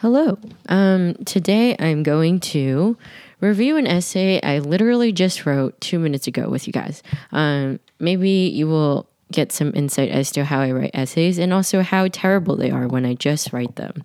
Hello. Um, today I'm going to review an essay I literally just wrote two minutes ago with you guys. Um, maybe you will get some insight as to how I write essays and also how terrible they are when I just write them.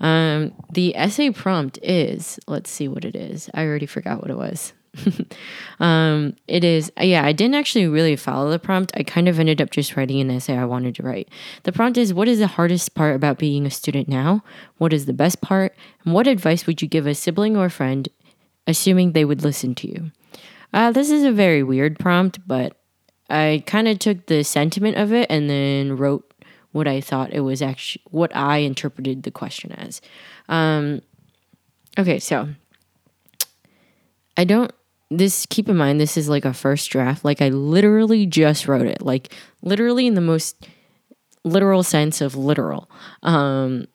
Um, the essay prompt is let's see what it is. I already forgot what it was. um, it is, yeah, I didn't actually really follow the prompt. I kind of ended up just writing an essay I wanted to write. The prompt is What is the hardest part about being a student now? What is the best part? And what advice would you give a sibling or a friend, assuming they would listen to you? Uh, this is a very weird prompt, but I kind of took the sentiment of it and then wrote what I thought it was actually, what I interpreted the question as. Um, okay, so I don't this keep in mind this is like a first draft. Like i literally just wrote it. Like literally in the most literal sense of literal. Um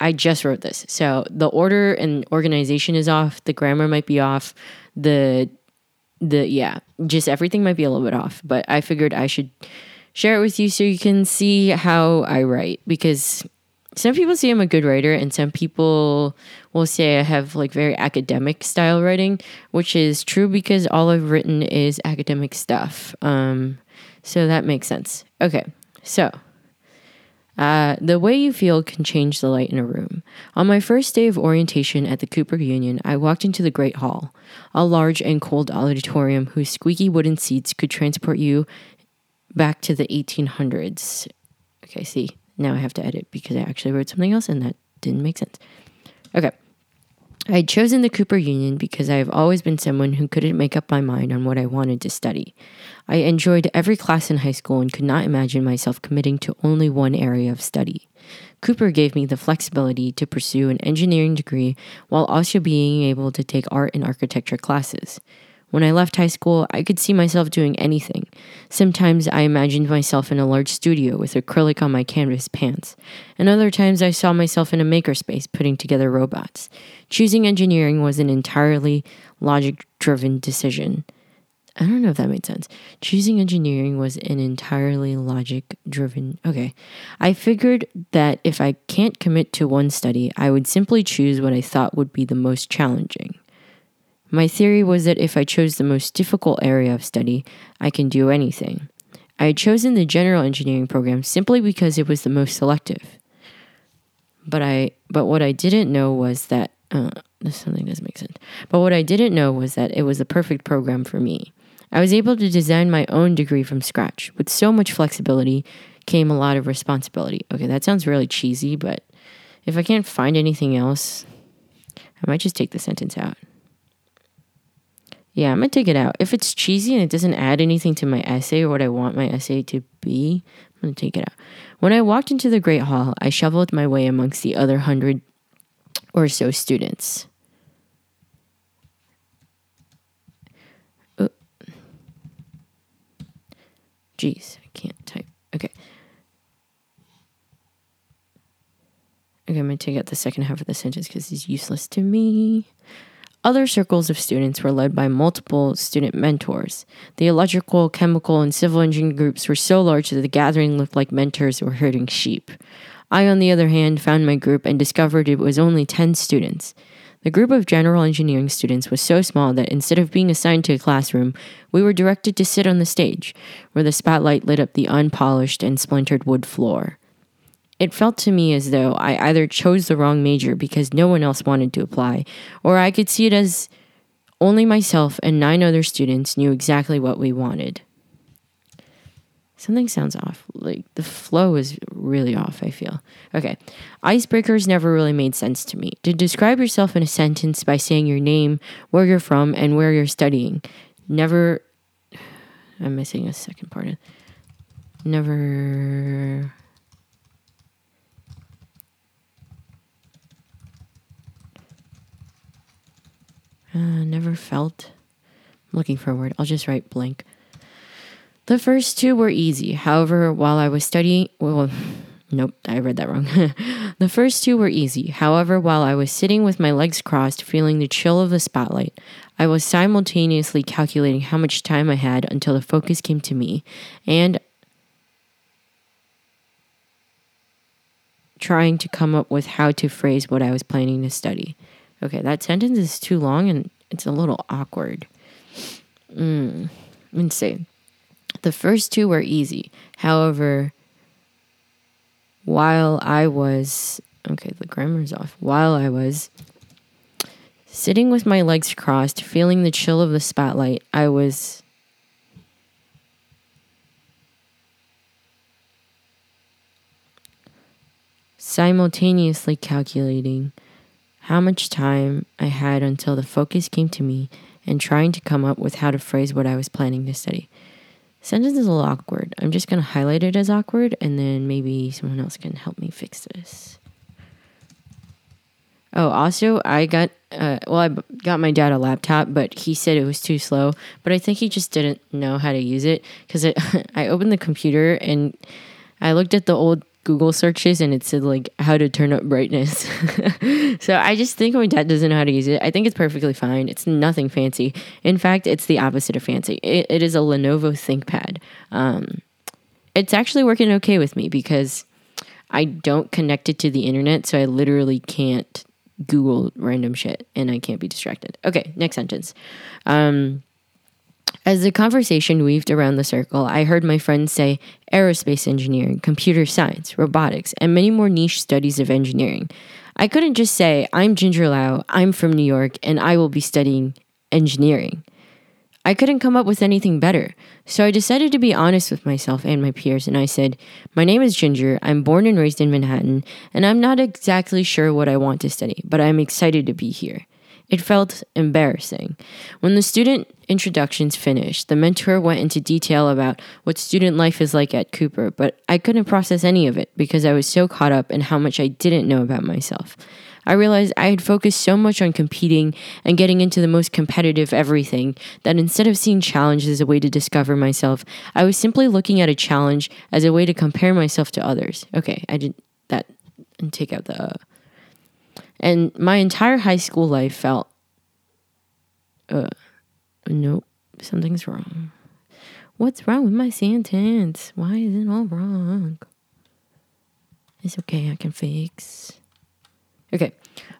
i just wrote this. So the order and organization is off. The grammar might be off. The the yeah just everything might be a little bit off. But i figured i should share it with you so you can see how i write because some people say I'm a good writer, and some people will say I have like very academic style writing, which is true because all I've written is academic stuff. Um, so that makes sense. Okay, so uh, the way you feel can change the light in a room. On my first day of orientation at the Cooper Union, I walked into the Great Hall, a large and cold auditorium whose squeaky wooden seats could transport you back to the 1800s. Okay, see, now I have to edit because I actually wrote something else and that didn't make sense. Okay. I had chosen the Cooper Union because I have always been someone who couldn't make up my mind on what I wanted to study. I enjoyed every class in high school and could not imagine myself committing to only one area of study. Cooper gave me the flexibility to pursue an engineering degree while also being able to take art and architecture classes. When I left high school, I could see myself doing anything. Sometimes I imagined myself in a large studio with acrylic on my canvas pants, and other times I saw myself in a makerspace putting together robots. Choosing engineering was an entirely logic driven decision. I don't know if that made sense. Choosing engineering was an entirely logic driven. Okay. I figured that if I can't commit to one study, I would simply choose what I thought would be the most challenging. My theory was that if I chose the most difficult area of study, I can do anything. I had chosen the general engineering program simply because it was the most selective. But I but what I didn't know was that uh, something doesn't make sense. But what I didn't know was that it was the perfect program for me. I was able to design my own degree from scratch. With so much flexibility came a lot of responsibility. Okay, that sounds really cheesy, but if I can't find anything else, I might just take the sentence out. Yeah, I'm gonna take it out. If it's cheesy and it doesn't add anything to my essay or what I want my essay to be, I'm gonna take it out. When I walked into the Great Hall, I shoveled my way amongst the other hundred or so students. Uh, Jeez, I can't type. Okay. Okay, I'm gonna take out the second half of the sentence because it's useless to me. Other circles of students were led by multiple student mentors. The electrical, chemical, and civil engineering groups were so large that the gathering looked like mentors were herding sheep. I, on the other hand, found my group and discovered it was only 10 students. The group of general engineering students was so small that instead of being assigned to a classroom, we were directed to sit on the stage, where the spotlight lit up the unpolished and splintered wood floor. It felt to me as though I either chose the wrong major because no one else wanted to apply, or I could see it as only myself and nine other students knew exactly what we wanted. Something sounds off. Like the flow is really off, I feel. Okay. Icebreakers never really made sense to me. To describe yourself in a sentence by saying your name, where you're from, and where you're studying. Never. I'm missing a second part. Never Uh, never felt. I'm looking for a word. I'll just write blank. The first two were easy. However, while I was studying, well, nope, I read that wrong. the first two were easy. However, while I was sitting with my legs crossed, feeling the chill of the spotlight, I was simultaneously calculating how much time I had until the focus came to me, and trying to come up with how to phrase what I was planning to study. Okay, that sentence is too long and it's a little awkward. Mm, let me see. The first two were easy. However, while I was, okay, the grammar's off. While I was sitting with my legs crossed, feeling the chill of the spotlight, I was simultaneously calculating how much time I had until the focus came to me and trying to come up with how to phrase what I was planning to study. Sentence is a little awkward. I'm just going to highlight it as awkward and then maybe someone else can help me fix this. Oh, also, I got, uh, well, I got my dad a laptop, but he said it was too slow. But I think he just didn't know how to use it because I opened the computer and I looked at the old Google searches and it said like how to turn up brightness. so I just think my dad doesn't know how to use it. I think it's perfectly fine. It's nothing fancy. In fact, it's the opposite of fancy. it, it is a Lenovo ThinkPad. Um, it's actually working okay with me because I don't connect it to the internet, so I literally can't Google random shit and I can't be distracted. Okay, next sentence. Um, as the conversation weaved around the circle, I heard my friends say aerospace engineering, computer science, robotics, and many more niche studies of engineering. I couldn't just say, I'm Ginger Lau, I'm from New York, and I will be studying engineering. I couldn't come up with anything better, so I decided to be honest with myself and my peers, and I said, My name is Ginger, I'm born and raised in Manhattan, and I'm not exactly sure what I want to study, but I'm excited to be here. It felt embarrassing. When the student introductions finished, the mentor went into detail about what student life is like at Cooper, but I couldn't process any of it because I was so caught up in how much I didn't know about myself. I realized I had focused so much on competing and getting into the most competitive everything that instead of seeing challenge as a way to discover myself, I was simply looking at a challenge as a way to compare myself to others. Okay, I did that and take out the and my entire high school life felt, uh, nope, something's wrong. What's wrong with my sentence? Why is it all wrong? It's okay, I can fix. Okay.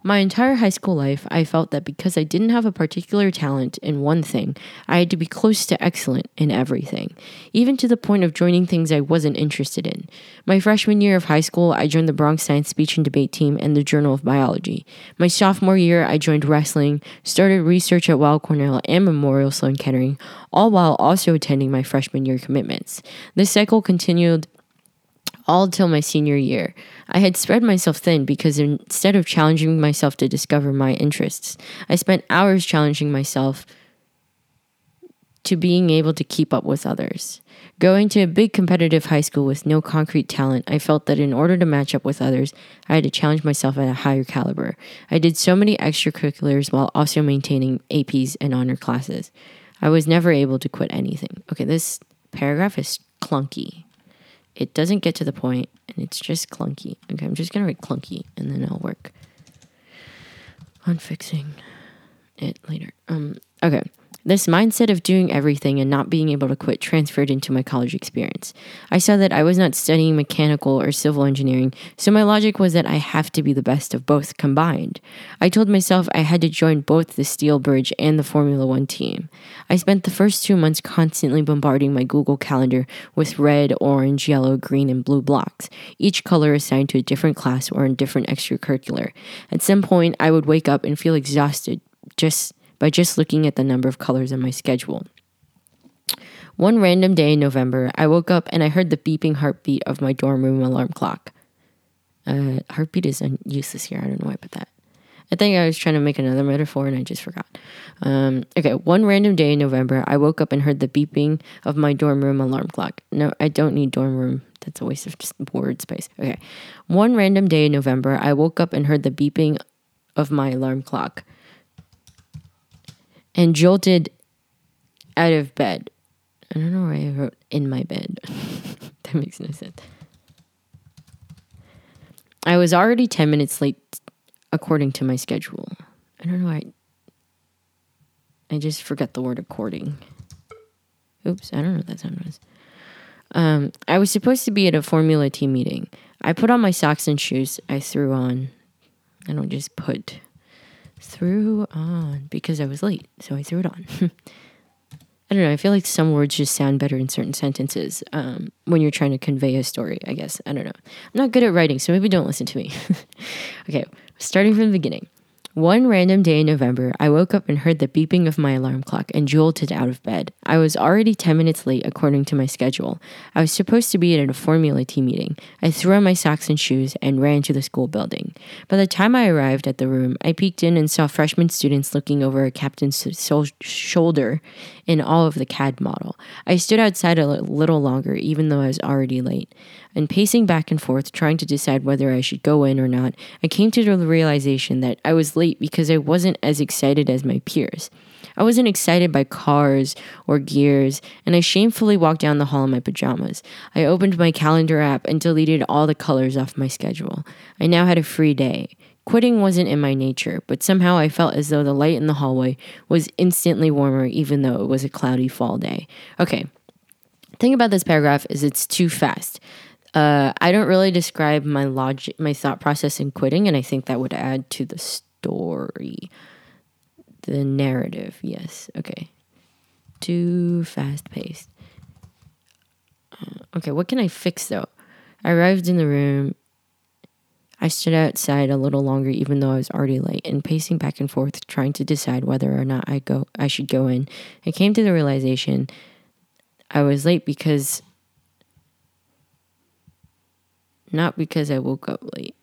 My entire high school life, I felt that because I didn't have a particular talent in one thing, I had to be close to excellent in everything, even to the point of joining things I wasn't interested in. My freshman year of high school, I joined the Bronx Science Speech and Debate Team and the Journal of Biology. My sophomore year, I joined wrestling, started research at Weill Cornell and Memorial Sloan Kettering, all while also attending my freshman year commitments. This cycle continued all till my senior year. I had spread myself thin because instead of challenging myself to discover my interests, I spent hours challenging myself to being able to keep up with others. Going to a big competitive high school with no concrete talent, I felt that in order to match up with others, I had to challenge myself at a higher caliber. I did so many extracurriculars while also maintaining APs and honor classes. I was never able to quit anything. Okay, this paragraph is clunky it doesn't get to the point and it's just clunky. Okay, I'm just gonna write clunky and then I'll work on fixing it later. Um, okay. This mindset of doing everything and not being able to quit transferred into my college experience. I saw that I was not studying mechanical or civil engineering, so my logic was that I have to be the best of both combined. I told myself I had to join both the Steel Bridge and the Formula One team. I spent the first two months constantly bombarding my Google Calendar with red, orange, yellow, green, and blue blocks, each color assigned to a different class or a different extracurricular. At some point, I would wake up and feel exhausted just by just looking at the number of colors in my schedule. One random day in November, I woke up and I heard the beeping heartbeat of my dorm room alarm clock. Uh, heartbeat is useless here. I don't know why I put that. I think I was trying to make another metaphor and I just forgot. Um, okay, one random day in November, I woke up and heard the beeping of my dorm room alarm clock. No, I don't need dorm room. That's a waste of just word space. Okay. One random day in November, I woke up and heard the beeping of my alarm clock and jolted out of bed. I don't know why I wrote in my bed. that makes no sense. I was already 10 minutes late according to my schedule. I don't know why. I just forgot the word according. Oops, I don't know what that sound was. Um, I was supposed to be at a Formula Team meeting. I put on my socks and shoes. I threw on. I don't just put. Threw on because I was late, so I threw it on. I don't know. I feel like some words just sound better in certain sentences um, when you're trying to convey a story, I guess. I don't know. I'm not good at writing, so maybe don't listen to me. okay, starting from the beginning. One random day in November, I woke up and heard the beeping of my alarm clock and jolted out of bed. I was already 10 minutes late according to my schedule. I was supposed to be at a Formula team meeting. I threw on my socks and shoes and ran to the school building. By the time I arrived at the room, I peeked in and saw freshman students looking over a captain's shoulder in all of the CAD model. I stood outside a little longer, even though I was already late. And pacing back and forth, trying to decide whether I should go in or not, I came to the realization that I was late because I wasn't as excited as my peers. I wasn't excited by cars or gears, and I shamefully walked down the hall in my pajamas. I opened my calendar app and deleted all the colors off my schedule. I now had a free day. Quitting wasn't in my nature, but somehow I felt as though the light in the hallway was instantly warmer, even though it was a cloudy fall day. Okay, thing about this paragraph is it's too fast. Uh, I don't really describe my logic, my thought process in quitting, and I think that would add to the story, the narrative. Yes, okay. Too fast paced. Uh, okay, what can I fix though? I arrived in the room I stood outside a little longer even though I was already late and pacing back and forth trying to decide whether or not I go I should go in. I came to the realization I was late because not because I woke up late.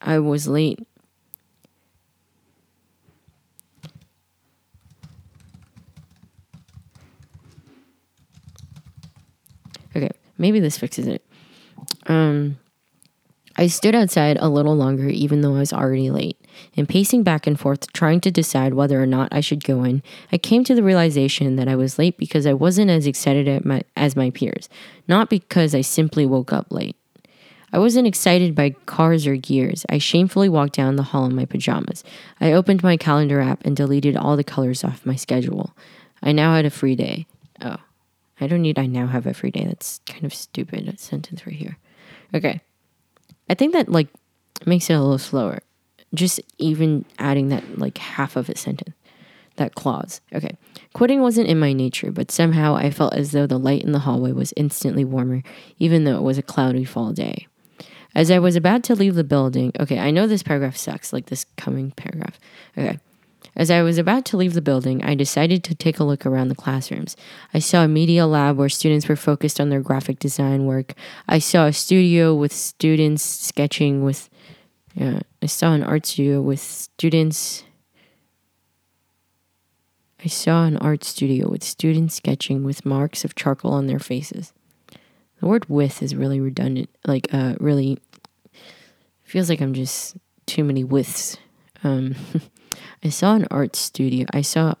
I was late Okay, maybe this fixes it. Um I stood outside a little longer, even though I was already late. And pacing back and forth, trying to decide whether or not I should go in, I came to the realization that I was late because I wasn't as excited my, as my peers, not because I simply woke up late. I wasn't excited by cars or gears. I shamefully walked down the hall in my pajamas. I opened my calendar app and deleted all the colors off my schedule. I now had a free day. Oh, I don't need I now have a free day. That's kind of stupid. A sentence right here. Okay. I think that like makes it a little slower. Just even adding that like half of a sentence, that clause. Okay. Quitting wasn't in my nature, but somehow I felt as though the light in the hallway was instantly warmer, even though it was a cloudy fall day. As I was about to leave the building, okay, I know this paragraph sucks, like this coming paragraph. Okay. As I was about to leave the building, I decided to take a look around the classrooms. I saw a media lab where students were focused on their graphic design work. I saw a studio with students sketching with. Yeah, I saw an art studio with students. I saw an art studio with students sketching with marks of charcoal on their faces. The word with is really redundant, like, uh, really feels like I'm just too many withs. Um, I saw an art studio. I saw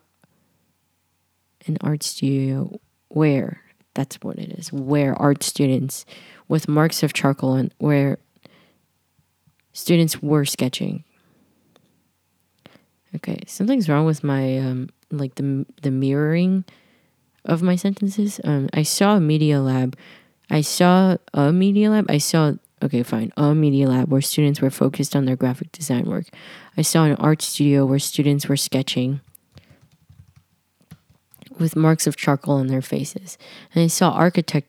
an art studio where that's what it is, where art students with marks of charcoal and where students were sketching. Okay, something's wrong with my um like the the mirroring of my sentences. Um I saw a media lab. I saw a media lab. I saw okay, fine, a media lab where students were focused on their graphic design work. I saw an art studio where students were sketching with marks of charcoal on their faces. And I saw architect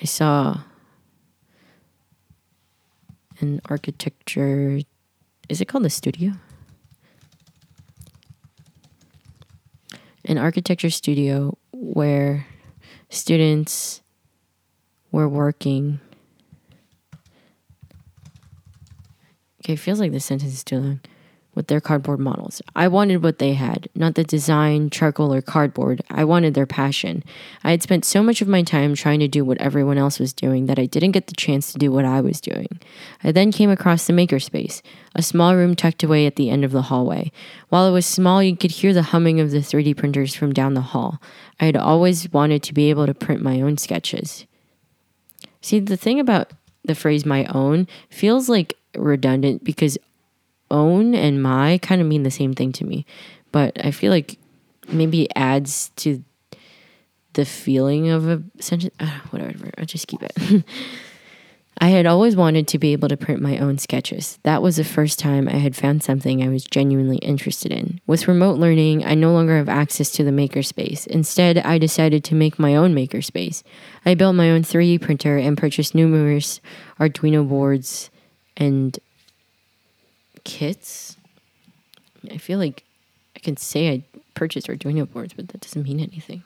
I saw an architecture is it called a studio? An architecture studio where students were working Okay, it feels like this sentence is too long. With their cardboard models. I wanted what they had, not the design, charcoal, or cardboard. I wanted their passion. I had spent so much of my time trying to do what everyone else was doing that I didn't get the chance to do what I was doing. I then came across the makerspace, a small room tucked away at the end of the hallway. While it was small, you could hear the humming of the 3D printers from down the hall. I had always wanted to be able to print my own sketches. See, the thing about the phrase my own feels like redundant because own and my kind of mean the same thing to me. But I feel like maybe it adds to the feeling of a sentence. Uh, whatever. I'll just keep it. I had always wanted to be able to print my own sketches. That was the first time I had found something I was genuinely interested in. With remote learning, I no longer have access to the makerspace. Instead, I decided to make my own makerspace. I built my own 3D printer and purchased numerous Arduino boards and kits. I feel like I can say I purchased Arduino boards, but that doesn't mean anything.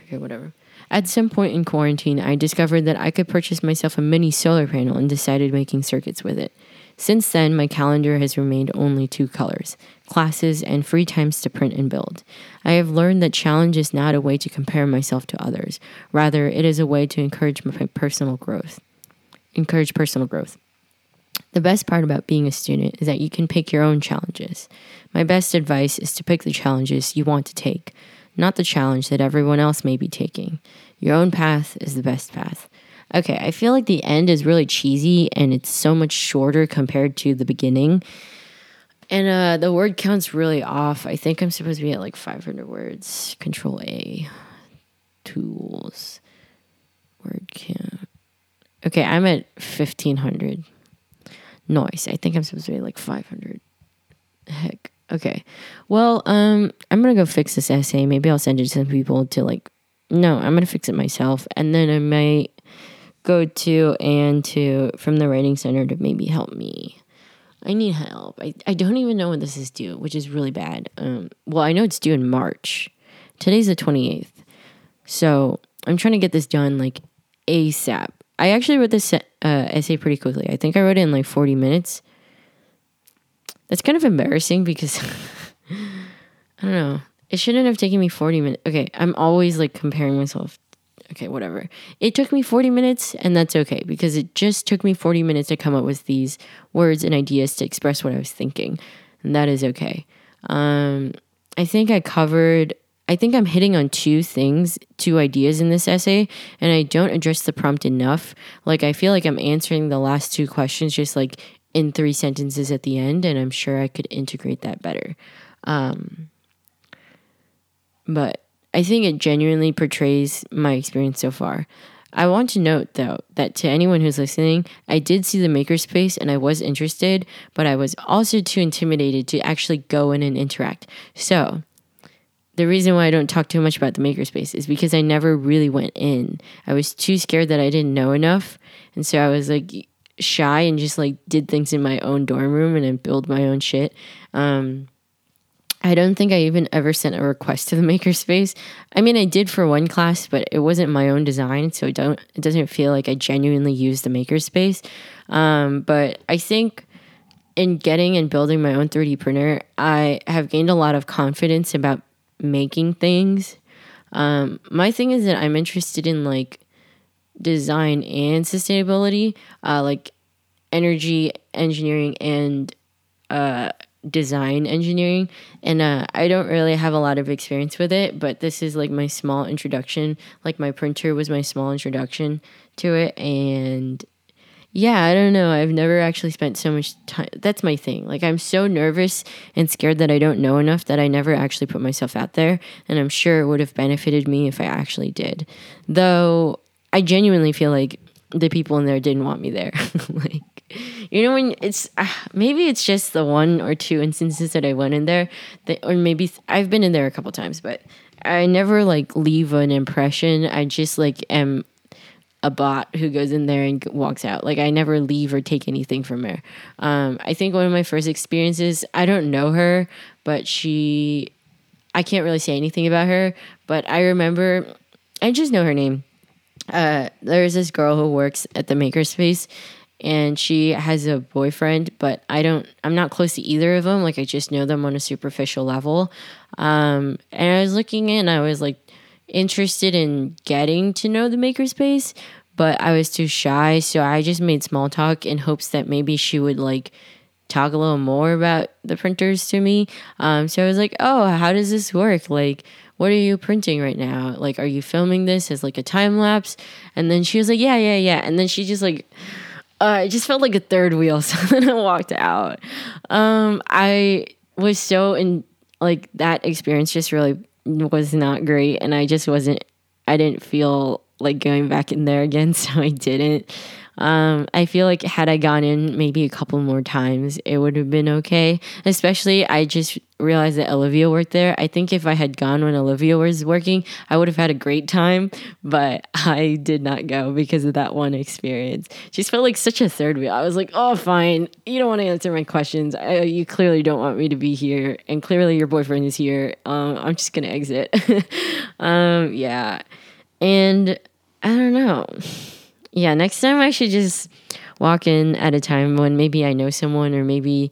Okay, whatever. At some point in quarantine, I discovered that I could purchase myself a mini solar panel and decided making circuits with it. Since then, my calendar has remained only two colors classes and free times to print and build. I have learned that challenge is not a way to compare myself to others. Rather, it is a way to encourage my personal growth. Encourage personal growth. The best part about being a student is that you can pick your own challenges. My best advice is to pick the challenges you want to take not the challenge that everyone else may be taking. Your own path is the best path. Okay, I feel like the end is really cheesy and it's so much shorter compared to the beginning. And uh, the word count's really off. I think I'm supposed to be at like 500 words. Control A. Tools. Word count. Okay, I'm at 1500. Noise. I think I'm supposed to be like 500. Heck. Okay. Well, um, I'm gonna go fix this essay. Maybe I'll send it to some people to like. No, I'm gonna fix it myself, and then I might go to and to from the writing center to maybe help me. I need help. I, I don't even know when this is due, which is really bad. Um, well, I know it's due in March. Today's the 28th. So I'm trying to get this done like ASAP. I actually wrote this uh, essay pretty quickly. I think I wrote it in like 40 minutes. That's kind of embarrassing because I don't know. It shouldn't have taken me 40 minutes. Okay, I'm always like comparing myself. Okay, whatever. It took me 40 minutes, and that's okay because it just took me 40 minutes to come up with these words and ideas to express what I was thinking. And that is okay. Um, I think I covered, I think I'm hitting on two things, two ideas in this essay, and I don't address the prompt enough. Like, I feel like I'm answering the last two questions just like in three sentences at the end, and I'm sure I could integrate that better. Um, but I think it genuinely portrays my experience so far. I want to note, though, that to anyone who's listening, I did see the makerspace and I was interested, but I was also too intimidated to actually go in and interact. So, the reason why I don't talk too much about the makerspace is because I never really went in. I was too scared that I didn't know enough. And so I was like, shy and just like did things in my own dorm room and then build my own shit. Um, I don't think I even ever sent a request to the makerspace. I mean, I did for one class, but it wasn't my own design, so it don't it doesn't feel like I genuinely used the makerspace. Um, but I think in getting and building my own 3D printer, I have gained a lot of confidence about making things. Um, my thing is that I'm interested in like design and sustainability, uh, like energy engineering and uh, design engineering. And uh, I don't really have a lot of experience with it, but this is like my small introduction. Like my printer was my small introduction to it. And yeah, I don't know. I've never actually spent so much time. That's my thing. Like, I'm so nervous and scared that I don't know enough that I never actually put myself out there. And I'm sure it would have benefited me if I actually did. Though I genuinely feel like the people in there didn't want me there. like, you know, when it's uh, maybe it's just the one or two instances that I went in there, that, or maybe I've been in there a couple times, but I never like leave an impression. I just like am a bot who goes in there and walks out. Like I never leave or take anything from her. Um, I think one of my first experiences, I don't know her, but she, I can't really say anything about her, but I remember, I just know her name uh, there's this girl who works at the makerspace and she has a boyfriend but i don't i'm not close to either of them. Like i just know them on a superficial level. Um, and i was looking in i was like interested in getting to know the makerspace but i was too shy so i just made small talk in hopes that maybe she would like talk a little more about the printers to me um, so i was like oh how does this work like what are you printing right now? Like, are you filming this as like a time lapse? And then she was like, yeah, yeah, yeah. And then she just like, uh, it just felt like a third wheel. So then I walked out. Um, I was so in like that experience just really was not great. And I just wasn't, I didn't feel like going back in there again, so I didn't. Um, I feel like had I gone in maybe a couple more times, it would have been okay. Especially, I just realized that Olivia worked there. I think if I had gone when Olivia was working, I would have had a great time, but I did not go because of that one experience. Just felt like such a third wheel. I was like, oh, fine. You don't want to answer my questions. I, you clearly don't want me to be here, and clearly your boyfriend is here. Um, I'm just going to exit. um, yeah. And I don't know yeah, next time I should just walk in at a time when maybe I know someone or maybe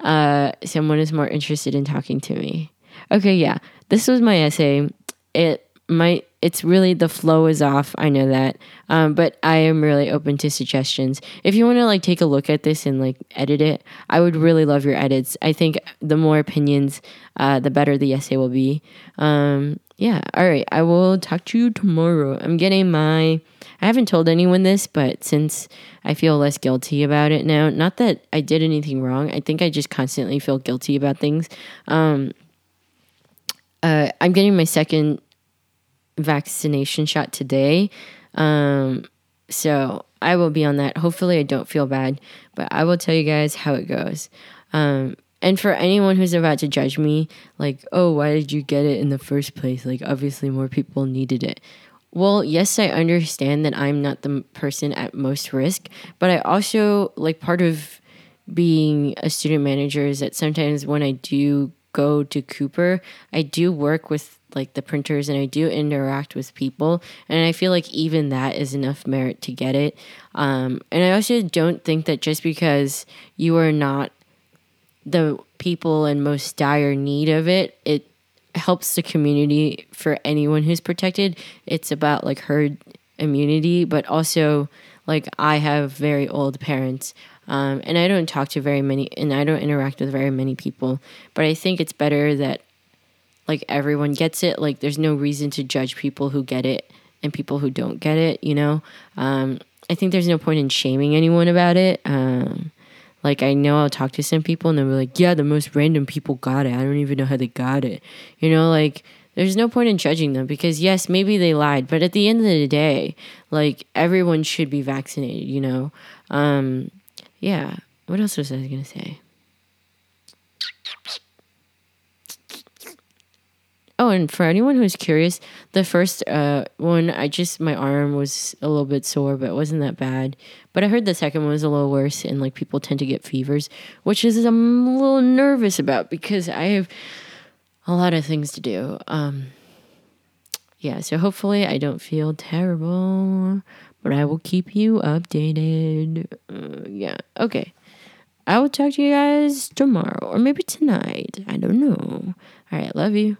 uh, someone is more interested in talking to me. Okay, yeah, this was my essay. It might, it's really, the flow is off. I know that. Um, but I am really open to suggestions. If you want to like take a look at this and like edit it, I would really love your edits. I think the more opinions, uh, the better the essay will be. Um, yeah, all right. I will talk to you tomorrow. I'm getting my I haven't told anyone this, but since I feel less guilty about it now, not that I did anything wrong, I think I just constantly feel guilty about things. Um, uh, I'm getting my second vaccination shot today. Um, so I will be on that. Hopefully, I don't feel bad, but I will tell you guys how it goes. Um, and for anyone who's about to judge me, like, oh, why did you get it in the first place? Like, obviously, more people needed it. Well, yes, I understand that I'm not the person at most risk, but I also like part of being a student manager is that sometimes when I do go to Cooper, I do work with like the printers and I do interact with people. And I feel like even that is enough merit to get it. Um, and I also don't think that just because you are not the people in most dire need of it, it helps the community for anyone who's protected. It's about like herd immunity, but also like I have very old parents. Um, and I don't talk to very many, and I don't interact with very many people. But I think it's better that like everyone gets it. Like there's no reason to judge people who get it and people who don't get it. You know, um, I think there's no point in shaming anyone about it. Um, like I know I'll talk to some people and they'll be like, "Yeah, the most random people got it. I don't even know how they got it." You know, like there's no point in judging them because yes, maybe they lied, but at the end of the day, like everyone should be vaccinated, you know. Um yeah, what else was I to say? Oh, and for anyone who's curious, the first uh, one, I just, my arm was a little bit sore, but it wasn't that bad. But I heard the second one was a little worse, and like people tend to get fevers, which is I'm a little nervous about because I have a lot of things to do. Um, yeah, so hopefully I don't feel terrible, but I will keep you updated. Uh, yeah, okay. I will talk to you guys tomorrow or maybe tonight. I don't know. All right, love you.